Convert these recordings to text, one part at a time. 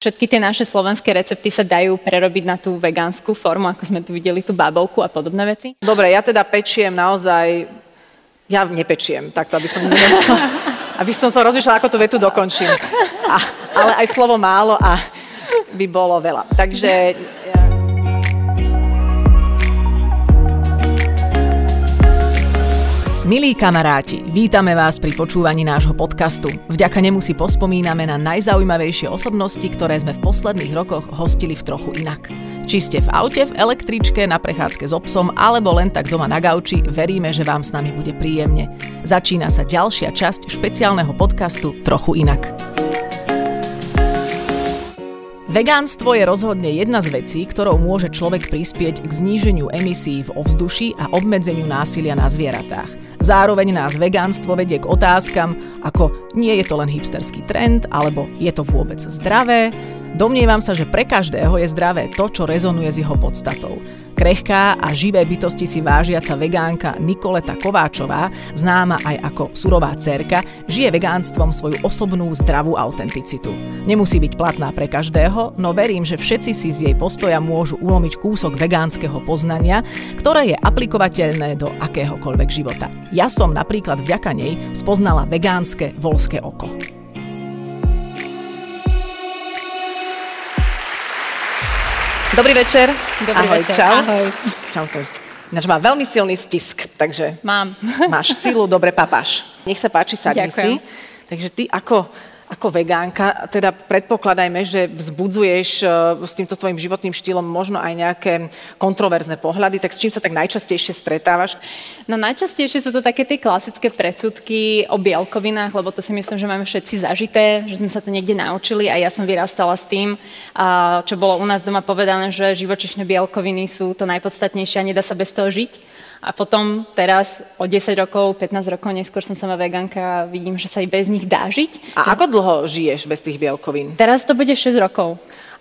Všetky tie naše slovenské recepty sa dajú prerobiť na tú vegánsku formu, ako sme tu videli tú bábovku a podobné veci. Dobre, ja teda pečiem naozaj... Ja nepečiem, takto, aby som nemusela, aby som sa rozmýšľala, ako tú vetu dokončím. A, ale aj slovo málo a by bolo veľa. Takže Milí kamaráti, vítame vás pri počúvaní nášho podcastu. Vďaka nemu si pospomíname na najzaujímavejšie osobnosti, ktoré sme v posledných rokoch hostili v trochu inak. Či ste v aute, v električke, na prechádzke s obsom alebo len tak doma na gauči, veríme, že vám s nami bude príjemne. Začína sa ďalšia časť špeciálneho podcastu Trochu inak. Vegánstvo je rozhodne jedna z vecí, ktorou môže človek prispieť k zníženiu emisí v ovzduší a obmedzeniu násilia na zvieratách. Zároveň nás vegánstvo vedie k otázkam, ako nie je to len hipsterský trend, alebo je to vôbec zdravé. Domnievam sa, že pre každého je zdravé to, čo rezonuje s jeho podstatou. Krehká a živé bytosti si vážiaca vegánka Nikoleta Kováčová, známa aj ako surová cerka, žije vegánstvom svoju osobnú zdravú autenticitu. Nemusí byť platná pre každého, no verím, že všetci si z jej postoja môžu ulomiť kúsok vegánskeho poznania, ktoré je aplikovateľné do akéhokoľvek života. Ja som napríklad vďaka nej spoznala vegánske volské oko. Dobrý večer. Dobrý Ahoj, večer. Čau. Ahoj. Čau. Ináč má veľmi silný stisk, takže Mám. máš silu, dobre papáš. Nech sa páči, sadni Ďakujem. si. Takže ty ako, ako vegánka, teda predpokladajme, že vzbudzuješ e, s týmto tvojim životným štýlom možno aj nejaké kontroverzné pohľady, tak s čím sa tak najčastejšie stretávaš? No najčastejšie sú to také tie klasické predsudky o bielkovinách, lebo to si myslím, že máme všetci zažité, že sme sa to niekde naučili a ja som vyrastala s tým, čo bolo u nás doma povedané, že živočišné bielkoviny sú to najpodstatnejšie a nedá sa bez toho žiť. A potom teraz o 10 rokov, 15 rokov neskôr som sama vegánka a vidím, že sa aj bez nich dá žiť. A ako dlho žiješ bez tých bielkovín? Teraz to bude 6 rokov.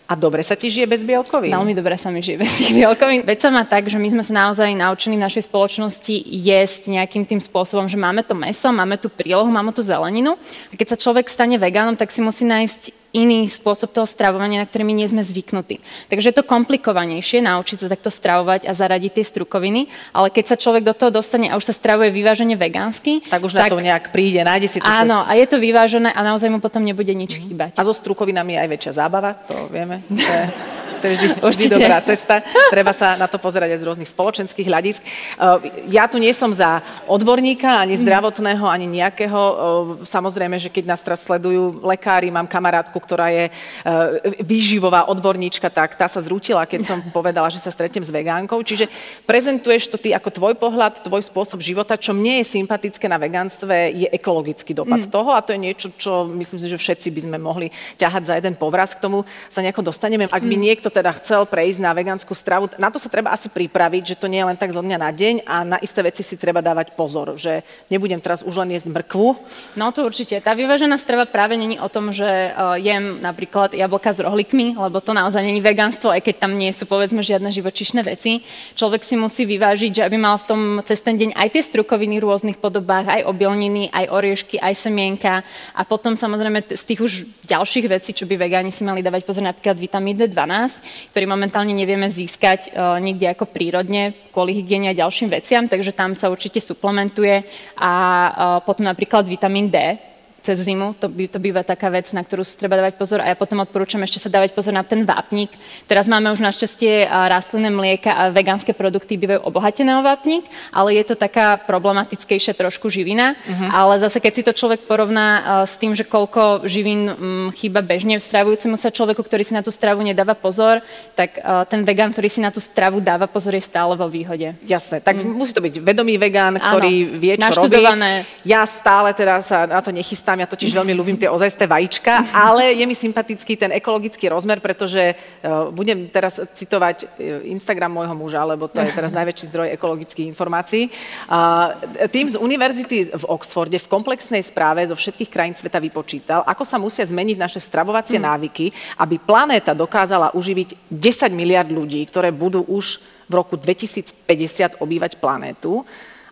A dobre sa ti žije bez bielkovín? Veľmi dobre sa mi žije bez tých bielkovín. Veď sa má tak, že my sme sa naozaj naučili v našej spoločnosti jesť nejakým tým spôsobom, že máme to meso, máme tu prílohu, máme tu zeleninu. A keď sa človek stane vegánom, tak si musí nájsť iný spôsob toho stravovania, na ktorý my nie sme zvyknutí. Takže je to komplikovanejšie naučiť sa takto stravovať a zaradiť tie strukoviny, ale keď sa človek do toho dostane a už sa stravuje vyvážene vegánsky, Tak už na to nejak príde, nájde si tú Áno, cestu. a je to vyvážené a naozaj mu potom nebude nič chýbať. A so strukovinami je aj väčšia zábava, to vieme. To je, to je vždy, vždy dobrá cesta. Treba sa na to pozerať aj z rôznych spoločenských hľadisk. Uh, Ja tu nie som za odborníka, ani zdravotného, ani nejakého. Uh, Samozrejme, že keď nás teraz sledujú lekári, mám kamarátku, ktorá je uh, výživová odborníčka, tak tá sa zrútila, keď som povedala, že sa stretnem s vegánkou. Čiže prezentuješ to ty ako tvoj pohľad, tvoj spôsob života. Čo mne je sympatické na vegánstve, je ekologický dopad toho a to je niečo, čo myslím si, že všetci by sme mohli ťahať za jeden povraz. K tomu sa nejako dostaneme. Ak by niekto teda chcel prejsť na vegánsku stravu, na to sa treba asi pripraviť, že to nie je len tak zo dňa na deň a na isté veci si treba dávať pozor, že nebudem teraz už len jesť mrkvu, No to určite. Tá vyvážená strava práve není o tom, že uh, jem napríklad jablka s rohlikmi, lebo to naozaj není vegánstvo, aj keď tam nie sú povedzme žiadne živočišné veci. Človek si musí vyvážiť, že aby mal v tom cez ten deň aj tie strukoviny v rôznych podobách, aj obilniny, aj oriešky, aj semienka a potom samozrejme z tých už ďalších vecí, čo by vegáni si mali dávať pozor, napríklad vitamín D12, ktorý momentálne nevieme získať uh, nikde ako prírodne kvôli hygiene a ďalším veciam, takže tam sa určite suplementuje a uh, potom napríklad vitamín D, cez zimu, to, by, to býva taká vec, na ktorú si treba dávať pozor. A ja potom odporúčam ešte sa dávať pozor na ten vápnik. Teraz máme už našťastie rastlinné mlieka a vegánske produkty bývajú obohatené o vápnik, ale je to taká problematickejšia trošku živina, ale zase keď si to človek porovná s tým, že koľko živín mm, chýba bežne v stravujúcemu sa človeku, ktorý si na tú stravu nedáva pozor, tak ten vegán, ktorý si na tú stravu dáva pozor, je stále vo výhode. Jasné, tak musí to byť vedomý vegán, ktorý vie, čo robí. Ja stále teda sa na to nechystám, ja totiž veľmi ľúbim tie ozajsté vajíčka, ale je mi sympatický ten ekologický rozmer, pretože uh, budem teraz citovať uh, Instagram môjho muža, lebo to je teraz najväčší zdroj ekologických informácií. Uh, tým z univerzity v Oxforde v komplexnej správe zo všetkých krajín sveta vypočítal, ako sa musia zmeniť naše stravovacie návyky, aby planéta dokázala uživiť 10 miliard ľudí, ktoré budú už v roku 2050 obývať planétu.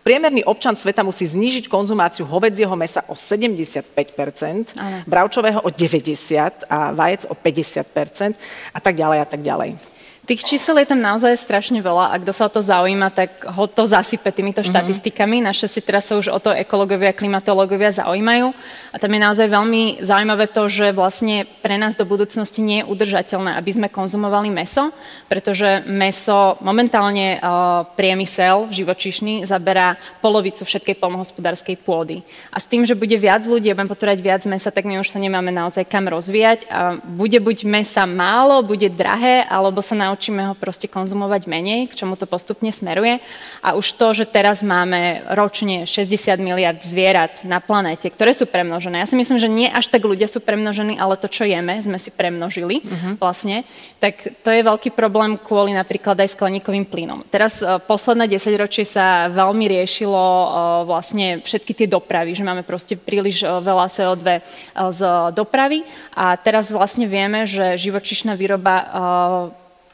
Priemerný občan sveta musí znížiť konzumáciu hovedzieho mesa o 75%, Áno. bravčového o 90% a vajec o 50% a tak ďalej a tak ďalej. Tých čísel je tam naozaj strašne veľa a kto sa o to zaujíma, tak ho to zasype týmito Mhm. štatistikami. Našťastie teraz sa už o to ekológovia, klimatológovia zaujímajú. A tam je naozaj veľmi zaujímavé to, že vlastne pre nás do budúcnosti nie je udržateľné, aby sme konzumovali meso, pretože meso momentálne uh, priemysel živočíšny zaberá polovicu všetkej polnohospodárskej pôdy. A s tým, že bude viac ľudí, a budeme potrebovať viac mesa, tak my už sa nemáme naozaj kam rozvíjať. A bude buď mesa málo, bude drahé, alebo sa naučíme ho proste konzumovať menej, k čomu to postupne smeruje. A už to, že teraz máme ročne 60 miliard zvierat na planéte, ktoré sú premnožené. Ja si myslím, že nie až tak ľudia sú premnožení, ale to, čo jeme, sme si premnožili uh-huh. vlastne. Tak to je veľký problém kvôli napríklad aj skleníkovým plynom. Teraz uh, posledné 10 ročie sa veľmi riešilo uh, vlastne všetky tie dopravy, že máme proste príliš uh, veľa CO2 uh, z dopravy a teraz vlastne vieme, že živočišná výroba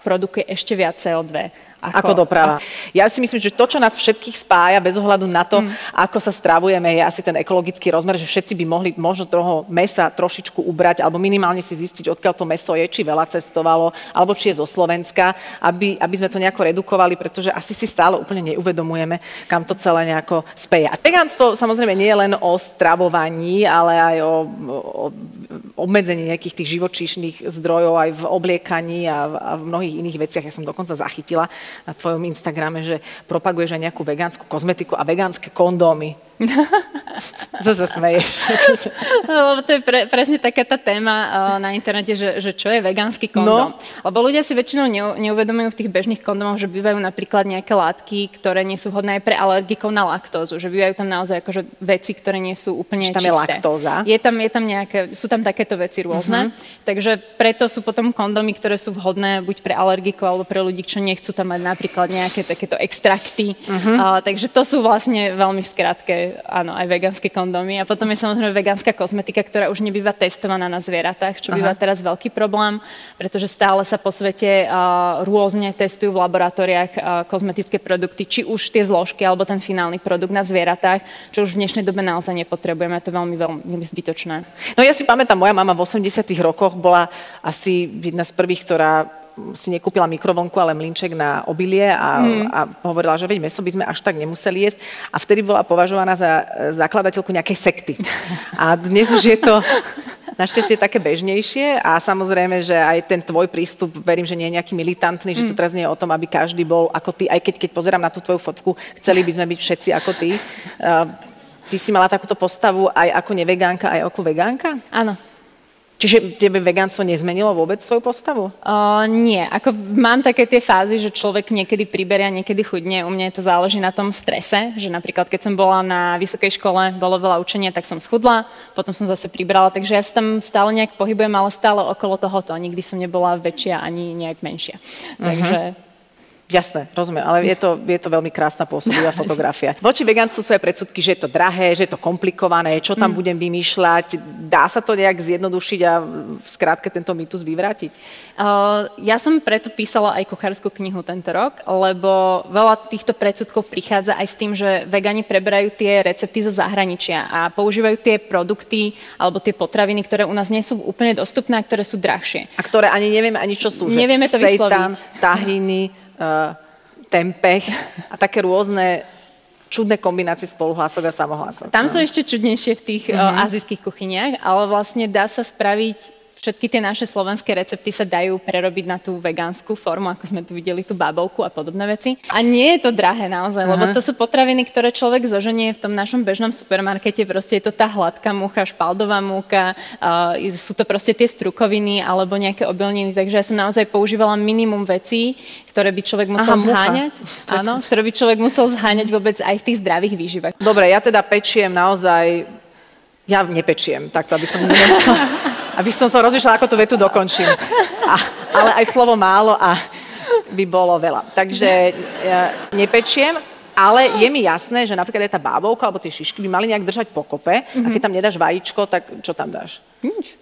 produkuje ešte viac CO2. Ako, ako doprava. Ja si myslím, že to, čo nás všetkých spája, bez ohľadu na to, mm. ako sa stravujeme, je asi ten ekologický rozmer, že všetci by mohli možno toho mesa trošičku ubrať, alebo minimálne si zistiť, odkiaľ to meso je, či veľa cestovalo, alebo či je zo Slovenska, aby, aby sme to nejako redukovali, pretože asi si stále úplne neuvedomujeme, kam to celé nejako speje. A vegánstvo samozrejme nie je len o stravovaní, ale aj o, o obmedzení nejakých tých živočíšnych zdrojov aj v obliekaní a v, a v mnohých iných veciach. Ja som dokonca zachytila na tvojom Instagrame, že propaguješ aj nejakú vegánsku kozmetiku a vegánske kondómy. Co sa smeješ? Lebo to je pre, presne taká tá téma uh, na internete, že, že čo je vegánsky kondóm. No. Lebo ľudia si väčšinou neu, neuvedomujú v tých bežných kondómoch, že bývajú napríklad nejaké látky, ktoré nie sú vhodné aj pre alergikov na laktózu. Že bývajú tam naozaj akože veci, ktoré nie sú úplne tam čisté. je laktóza? Je tam, je tam nejaké, sú tam takéto veci rôzne. Uh-huh. Takže preto sú potom kondómy, ktoré sú vhodné buď pre alergikov alebo pre ľudí, čo nechcú tam mať napríklad nejaké takéto extrakty. Uh-huh. Uh, takže to sú vlastne veľmi v skratke, áno, aj vegánske kondómy. A potom je samozrejme vegánska kozmetika, ktorá už nebýva testovaná na zvieratách, čo býva Aha. teraz veľký problém, pretože stále sa po svete uh, rôzne testujú v laboratóriách uh, kozmetické produkty, či už tie zložky alebo ten finálny produkt na zvieratách, čo už v dnešnej dobe naozaj nepotrebujeme. To je veľmi, veľmi zbytočné. No ja si pamätám, moja mama v 80 rokoch bola asi jedna z prvých, ktorá si nekúpila mikrovlnku, ale mlinček na obilie a, mm. a hovorila, že veď meso by sme až tak nemuseli jesť. A vtedy bola považovaná za zakladateľku nejakej sekty. A dnes už je to našťastie také bežnejšie a samozrejme, že aj ten tvoj prístup, verím, že nie je nejaký militantný, mm. že to teraz nie je o tom, aby každý bol ako ty, aj keď, keď pozerám na tú tvoju fotku, chceli by sme byť všetci ako ty. Uh, ty si mala takúto postavu aj ako nevegánka, aj ako vegánka? Áno. Čiže tebe vegánstvo nezmenilo vôbec svoju postavu? Uh, nie. Ako mám také tie fázy, že človek niekedy priberia, niekedy chudne. U mňa to záleží na tom strese, že napríklad keď som bola na vysokej škole, bolo veľa učenia, tak som schudla, potom som zase pribrala, takže ja sa tam stále nejak pohybujem, ale stále okolo tohoto. Nikdy som nebola väčšia ani nejak menšia. Uh-huh. Takže Jasné, rozumiem, ale je to, je to veľmi krásna pôsobivá fotografia. Voči vegánstvu sú aj predsudky, že je to drahé, že je to komplikované, čo tam mm. budem vymýšľať. Dá sa to nejak zjednodušiť a v skrátke tento mýtus vyvrátiť? Uh, ja som preto písala aj kuchárskú knihu tento rok, lebo veľa týchto predsudkov prichádza aj s tým, že vegani preberajú tie recepty zo zahraničia a používajú tie produkty alebo tie potraviny, ktoré u nás nie sú úplne dostupné a ktoré sú drahšie. A ktoré ani nevieme ani čo sú. Nevieme to Seitan, vysloviť. tahiny, uh, tempeh a také rôzne čudné kombinácie spoluhlások a samohlások. Tam sú ešte čudnejšie v tých mm-hmm. azijských kuchyniach, ale vlastne dá sa spraviť všetky tie naše slovenské recepty sa dajú prerobiť na tú vegánsku formu, ako sme tu videli tú babovku a podobné veci. A nie je to drahé naozaj, Aha. lebo to sú potraviny, ktoré človek zoženie v tom našom bežnom supermarkete. Proste je to tá hladká múcha, špaldová múka, uh, sú to proste tie strukoviny alebo nejaké obilniny, takže ja som naozaj používala minimum vecí, ktoré by človek musel Aha, zháňať. Áno, ktoré by človek musel zháňať vôbec aj v tých zdravých výživách. Dobre, ja teda pečiem naozaj ja nepečiem, takto aby som nemusela aby som sa rozmýšľala, ako tú vetu dokončím. A, ale aj slovo málo a by bolo veľa. Takže ja nepečiem, ale je mi jasné, že napríklad aj tá bábovka alebo tie šišky by mali nejak držať pokope mm-hmm. a keď tam nedáš vajíčko, tak čo tam dáš? Nič.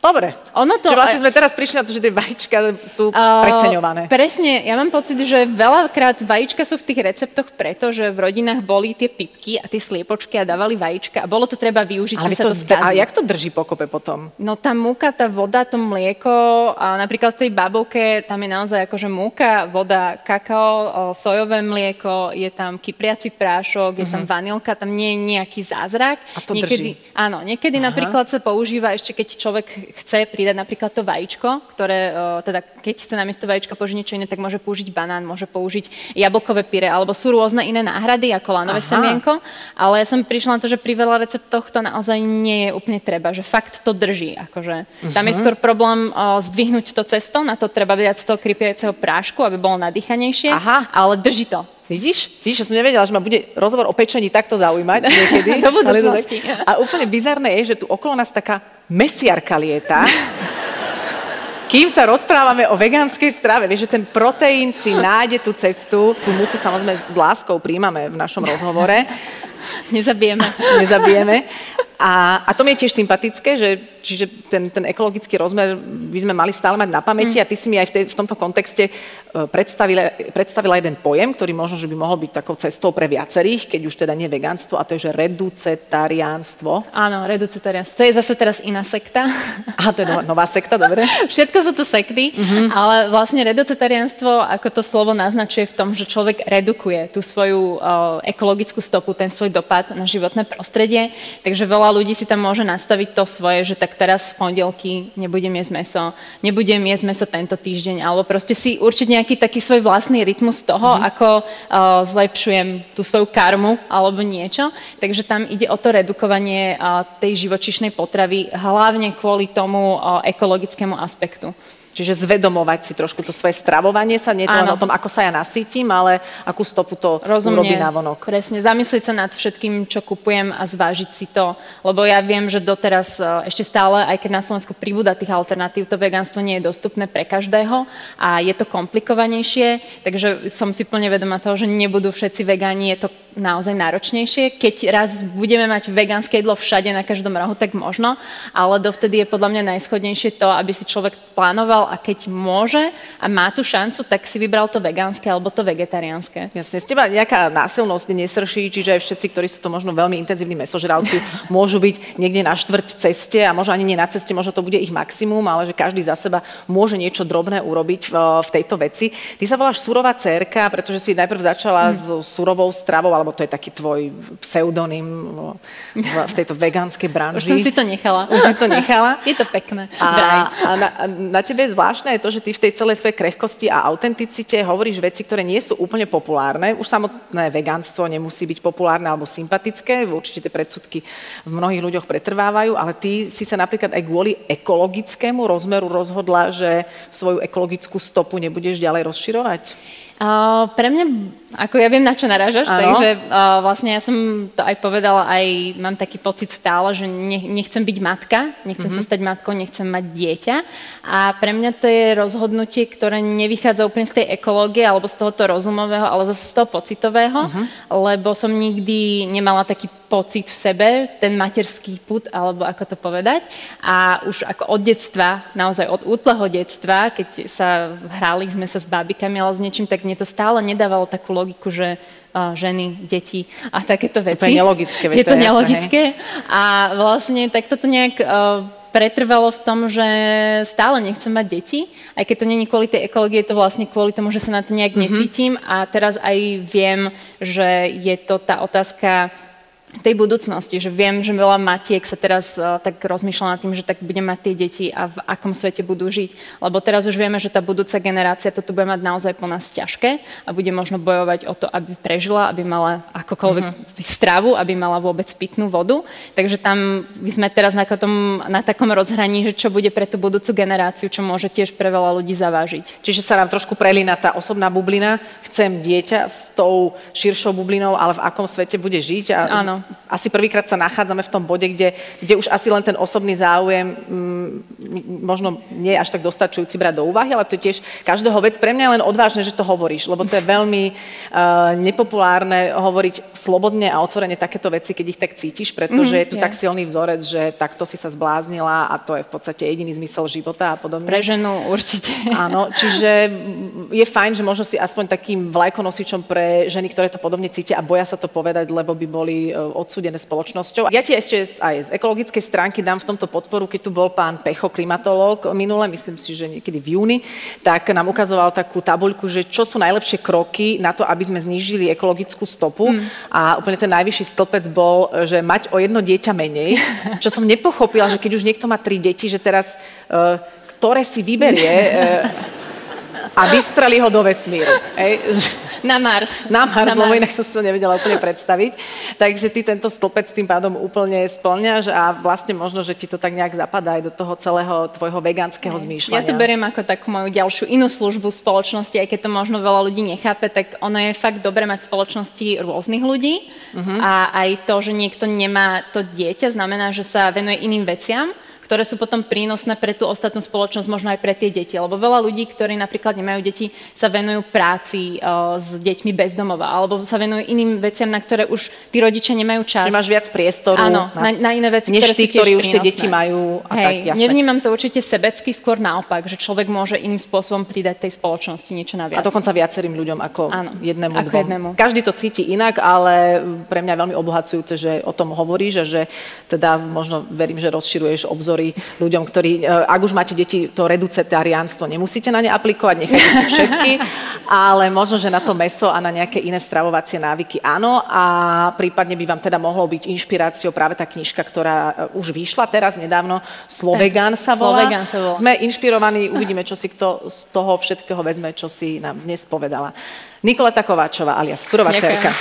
Dobre. Ono to, Čiže vlastne sme teraz prišli na to, že tie vajíčka sú uh, preceňované. Presne, ja mám pocit, že veľakrát vajíčka sú v tých receptoch preto, že v rodinách boli tie pipky a tie sliepočky a dávali vajíčka a bolo to treba využiť, Ale aby sa to skazí. A jak to drží pokope potom? No tá múka, tá voda, to mlieko, a napríklad v tej babovke, tam je naozaj akože múka, voda, kakao, sojové mlieko, je tam kypriaci prášok, je uh-huh. tam mhm. vanilka, tam nie je nejaký zázrak. A to niekedy, drží. Áno, niekedy Aha. napríklad sa používa ešte, keď človek chce pridať napríklad to vajíčko, ktoré, teda keď chce namiesto vajíčka použiť niečo iné, tak môže použiť banán, môže použiť jablkové pyre, alebo sú rôzne iné náhrady, ako lanové Aha. semienko, ale ja som prišla na to, že pri veľa receptoch to naozaj nie je úplne treba, že fakt to drží. Akože. Uh-huh. Tam je skôr problém o, zdvihnúť to cesto, na to treba viac toho krypiaceho prášku, aby bolo nadýchanejšie, Aha. ale drží to. Vidíš? Vidíš, že som nevedela, že ma bude rozhovor o pečení takto zaujímať niekedy. Do budúcnosti. A úplne bizarné je, že tu okolo nás taká mesiarka lieta. Kým sa rozprávame o vegánskej strave, vieš, že ten proteín si nájde tú cestu, tú múku samozrejme s láskou príjmame v našom rozhovore. Nezabijeme. Nezabijeme. A, a to mi je tiež sympatické, že čiže ten, ten ekologický rozmer by sme mali stále mať na pamäti mm. a ty si mi aj v, tej, v tomto kontexte e, predstavila, predstavila jeden pojem, ktorý možno, že by mohol byť takou cestou pre viacerých, keď už teda nie vegánstvo, a to je, že reducetariánstvo. Áno, reducetariánstvo. To je zase teraz iná sekta. A to je nová, nová sekta, dobre. Všetko sú to sekty, mm-hmm. ale vlastne reducetariánstvo, ako to slovo naznačuje v tom, že človek redukuje tú svoju uh, ekologickú stopu, ten svoj dopad na životné prostredie, takže veľa ľudí si tam môže nastaviť to svoje, že tak teraz v pondelky nebudem jesť meso, nebudem jesť meso tento týždeň, alebo proste si určiť nejaký taký svoj vlastný rytmus toho, mm-hmm. ako uh, zlepšujem tú svoju karmu alebo niečo. Takže tam ide o to redukovanie uh, tej živočišnej potravy, hlavne kvôli tomu uh, ekologickému aspektu. Čiže zvedomovať si trošku to svoje stravovanie sa, nie to len o tom, ako sa ja nasítim, ale akú stopu to Rozumne, urobí vonok. Presne, zamyslieť sa nad všetkým, čo kupujem a zvážiť si to, lebo ja viem, že doteraz e, ešte stále, aj keď na Slovensku pribúda tých alternatív, to vegánstvo nie je dostupné pre každého a je to komplikovanejšie, takže som si plne vedomá toho, že nebudú všetci vegáni, je to naozaj náročnejšie. Keď raz budeme mať vegánske jedlo všade na každom rohu, tak možno, ale dovtedy je podľa mňa najschodnejšie to, aby si človek plánoval a keď môže a má tú šancu, tak si vybral to vegánske alebo to vegetariánske. Jasne, z teba nejaká násilnosť nesrší, čiže aj všetci, ktorí sú to možno veľmi intenzívni mesožravci, môžu byť niekde na štvrť ceste a možno ani nie na ceste, možno to bude ich maximum, ale že každý za seba môže niečo drobné urobiť v, v tejto veci. Ty sa voláš surová cerka, pretože si najprv začala hmm. s surovou stravou, alebo to je taký tvoj pseudonym v, v tejto vegánskej branži. Už som si to nechala. Už si to nechala. je to pekné. A, a na, na tebe zvláštne je to, že ty v tej celej svojej krehkosti a autenticite hovoríš veci, ktoré nie sú úplne populárne. Už samotné vegánstvo nemusí byť populárne alebo sympatické, určite tie predsudky v mnohých ľuďoch pretrvávajú, ale ty si sa napríklad aj kvôli ekologickému rozmeru rozhodla, že svoju ekologickú stopu nebudeš ďalej rozširovať? Uh, pre mňa, ako ja viem, na čo narážaš, ano. takže uh, vlastne ja som to aj povedala, aj mám taký pocit stále, že ne, nechcem byť matka, nechcem mm-hmm. sa stať matkou, nechcem mať dieťa. A pre mňa to je rozhodnutie, ktoré nevychádza úplne z tej ekológie alebo z tohoto rozumového, ale zase z toho pocitového, mm-hmm. lebo som nikdy nemala taký pocit v sebe, ten materský put, alebo ako to povedať. A už ako od detstva, naozaj od útleho detstva, keď sa hrali sme sa s bábikami alebo s niečím, tak mne to stále nedávalo takú logiku, že ženy, deti a takéto veci. To je nelogické. Je to nelogické. A vlastne tak toto nejak uh, pretrvalo v tom, že stále nechcem mať deti, aj keď to není kvôli tej ekológie, je to vlastne kvôli tomu, že sa na to nejak mm-hmm. necítim a teraz aj viem, že je to tá otázka tej budúcnosti, že viem, že veľa matiek sa teraz uh, tak rozmýšľa nad tým, že tak budem mať tie deti a v akom svete budú žiť. Lebo teraz už vieme, že tá budúca generácia toto bude mať naozaj po nás ťažké a bude možno bojovať o to, aby prežila, aby mala akokoľvek uh-huh. stravu, aby mala vôbec pitnú vodu. Takže tam my sme teraz na, tom, na takom rozhraní, že čo bude pre tú budúcu generáciu, čo môže tiež pre veľa ľudí zavážiť. Čiže sa nám trošku prelína tá osobná bublina. Chcem dieťa s tou širšou bublinou, ale v akom svete bude žiť. A Áno. Asi prvýkrát sa nachádzame v tom bode, kde, kde už asi len ten osobný záujem mm, možno nie je až tak dostačujúci brať do úvahy, ale to je tiež každého vec. Pre mňa je len odvážne, že to hovoríš, lebo to je veľmi uh, nepopulárne hovoriť slobodne a otvorene takéto veci, keď ich tak cítiš, pretože mm, je tu je. tak silný vzorec, že takto si sa zbláznila a to je v podstate jediný zmysel života a podobne. Pre ženu určite. Áno, čiže je fajn, že možno si aspoň takým vlajkonosičom pre ženy, ktoré to podobne cítia a boja sa to povedať, lebo by boli e, odsúdené spoločnosťou. Ja ti ešte aj z ekologickej stránky dám v tomto podporu, keď tu bol pán Pecho, klimatológ minule, myslím si, že niekedy v júni, tak nám ukazoval takú tabuľku, že čo sú najlepšie kroky na to, aby sme znížili ekologickú stopu. Mm. A úplne ten najvyšší stĺpec bol, že mať o jedno dieťa menej, čo som nepochopila, že keď už niekto má tri deti, že teraz uh, ktoré si vyberie, uh, a vystreli ho do vesmíru. Ej. Na Mars. Na Mars, Na lebo inak som si to nevedela úplne predstaviť. Takže ty tento stĺpec tým pádom úplne splňaš a vlastne možno, že ti to tak nejak zapadá aj do toho celého tvojho vegánskeho zmýšľania. Ja to beriem ako takú moju ďalšiu inú službu v spoločnosti, aj keď to možno veľa ľudí nechápe, tak ono je fakt dobre mať v spoločnosti rôznych ľudí uh-huh. a aj to, že niekto nemá to dieťa, znamená, že sa venuje iným veciam ktoré sú potom prínosné pre tú ostatnú spoločnosť, možno aj pre tie deti. Lebo veľa ľudí, ktorí napríklad nemajú deti, sa venujú práci uh, s deťmi bezdomova, alebo sa venujú iným veciam, na ktoré už tí rodičia nemajú čas. Ty máš viac priestoru. Áno, na, na iné veci, než ktoré tí, sú ktorí už tie deti majú. A Hej, tak, jasne. nevnímam to určite sebecky, skôr naopak, že človek môže iným spôsobom pridať tej spoločnosti niečo naviac. A dokonca viacerým ľuďom ako Áno, jednému, ako dvom. jednému. Každý to cíti inak, ale pre mňa je veľmi obohacujúce, že o tom hovoríš a že teda možno verím, že rozširuješ obzory ľuďom, ktorí e, ak už máte deti, to reducetariánstvo nemusíte na ne aplikovať, nechajte si všetky, ale možno, že na to meso a na nejaké iné stravovacie návyky áno a prípadne by vám teda mohlo byť inšpiráciou práve tá knižka, ktorá e, už vyšla teraz nedávno, Slovegan sa volá. Slovegan sa volá. Sme inšpirovaní, uvidíme, čo si kto z toho všetkého vezme, čo si nám dnes povedala. Nikoleta Kováčová alias Surová cerka.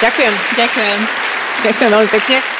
Ďakujem. Ďakujem. Ďakujem veľmi pekne.